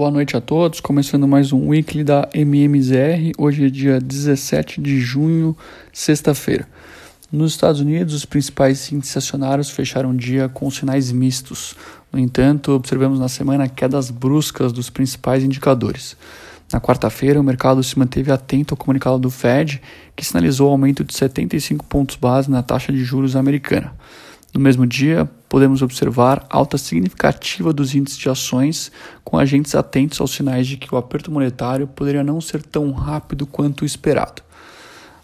Boa noite a todos, começando mais um weekly da MMZR. Hoje é dia 17 de junho, sexta-feira. Nos Estados Unidos, os principais índices acionários fecharam o dia com sinais mistos. No entanto, observamos na semana quedas bruscas dos principais indicadores. Na quarta-feira, o mercado se manteve atento ao comunicado do Fed, que sinalizou o aumento de 75 pontos base na taxa de juros americana. No mesmo dia, podemos observar alta significativa dos índices de ações, com agentes atentos aos sinais de que o aperto monetário poderia não ser tão rápido quanto esperado.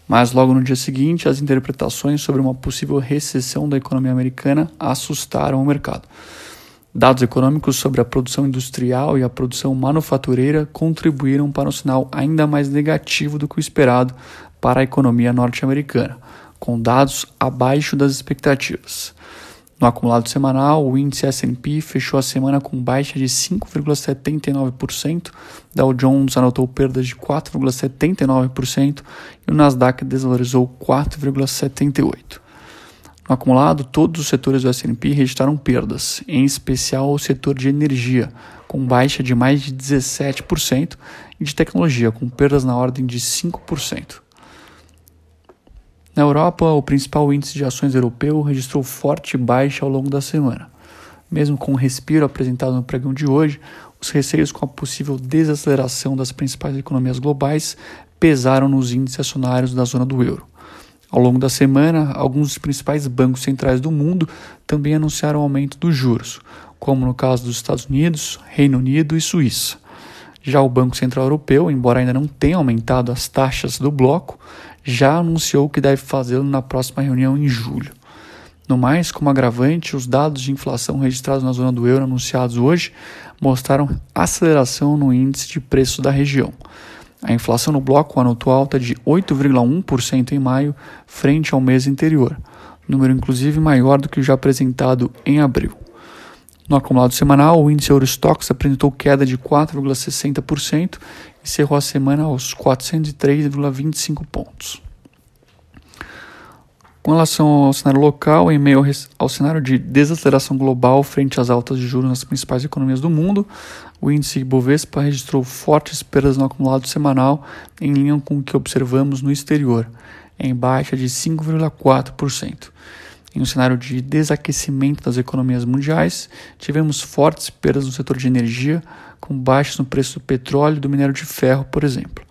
Mas logo no dia seguinte, as interpretações sobre uma possível recessão da economia americana assustaram o mercado. Dados econômicos sobre a produção industrial e a produção manufatureira contribuíram para um sinal ainda mais negativo do que o esperado para a economia norte-americana, com dados abaixo das expectativas. No acumulado semanal, o índice S&P fechou a semana com baixa de 5,79%, Dow Jones anotou perdas de 4,79% e o Nasdaq desvalorizou 4,78%. No acumulado, todos os setores do S&P registraram perdas, em especial o setor de energia, com baixa de mais de 17%, e de tecnologia, com perdas na ordem de 5%. Na Europa, o principal índice de ações europeu registrou forte baixa ao longo da semana. Mesmo com o respiro apresentado no pregão de hoje, os receios com a possível desaceleração das principais economias globais pesaram nos índices acionários da zona do euro. Ao longo da semana, alguns dos principais bancos centrais do mundo também anunciaram aumento dos juros, como no caso dos Estados Unidos, Reino Unido e Suíça. Já o Banco Central Europeu, embora ainda não tenha aumentado as taxas do bloco, já anunciou que deve fazê-lo na próxima reunião em julho. No mais, como agravante, os dados de inflação registrados na zona do euro anunciados hoje mostraram aceleração no índice de preços da região. A inflação no bloco anotou alta de 8,1% em maio, frente ao mês anterior, número inclusive maior do que o já apresentado em abril. No acumulado semanal, o índice Eurostox apresentou queda de 4,60% e cerrou a semana aos 403,25 pontos. Com relação ao cenário local, em meio ao cenário de desaceleração global frente às altas de juros nas principais economias do mundo, o índice Bovespa registrou fortes perdas no acumulado semanal em linha com o que observamos no exterior, em baixa de 5,4%. Em um cenário de desaquecimento das economias mundiais, tivemos fortes perdas no setor de energia, com baixas no preço do petróleo e do minério de ferro, por exemplo.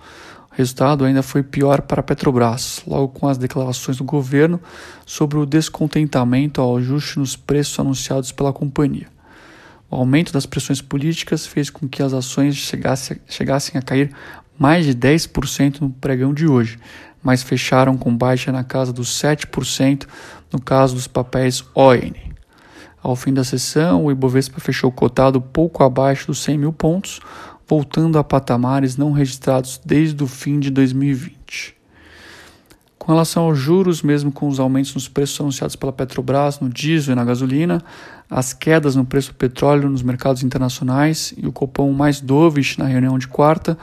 O resultado ainda foi pior para a Petrobras, logo com as declarações do governo sobre o descontentamento ao ajuste nos preços anunciados pela companhia. O aumento das pressões políticas fez com que as ações chegassem, chegassem a cair mais de 10% no pregão de hoje, mas fecharam com baixa na casa dos 7% no caso dos papéis ON. Ao fim da sessão, o Ibovespa fechou cotado pouco abaixo dos 100 mil pontos, voltando a patamares não registrados desde o fim de 2020. Com relação aos juros, mesmo com os aumentos nos preços anunciados pela Petrobras no diesel e na gasolina, as quedas no preço do petróleo nos mercados internacionais e o copom mais dovish na reunião de quarta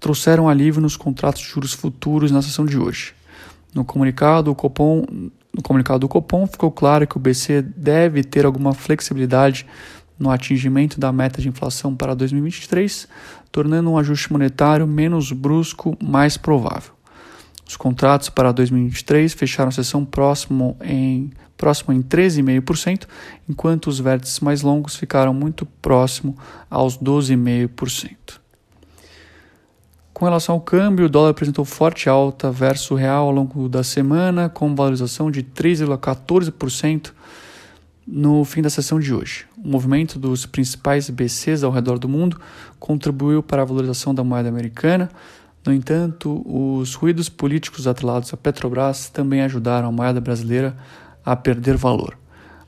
trouxeram alívio nos contratos de juros futuros na sessão de hoje. No comunicado, o Copom, no comunicado do Copom ficou claro que o BC deve ter alguma flexibilidade no atingimento da meta de inflação para 2023, tornando um ajuste monetário menos brusco mais provável. Os contratos para 2023 fecharam a sessão próximo em, próximo em 13,5%, enquanto os vértices mais longos ficaram muito próximo aos 12,5%. Com relação ao câmbio, o dólar apresentou forte alta versus o real ao longo da semana, com valorização de 3,14% no fim da sessão de hoje. O movimento dos principais BCs ao redor do mundo contribuiu para a valorização da moeda americana. No entanto, os ruídos políticos atrelados à Petrobras também ajudaram a moeda brasileira a perder valor.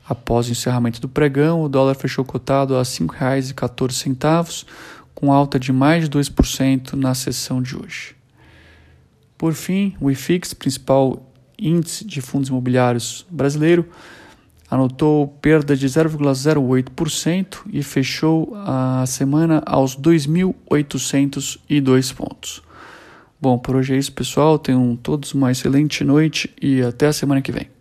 Após o encerramento do pregão, o dólar fechou cotado a R$ 5,14 com alta de mais de 2% na sessão de hoje. Por fim, o IFIX, principal índice de fundos imobiliários brasileiro, anotou perda de 0,08% e fechou a semana aos 2.802 pontos. Bom, por hoje é isso, pessoal. Tenham todos uma excelente noite e até a semana que vem.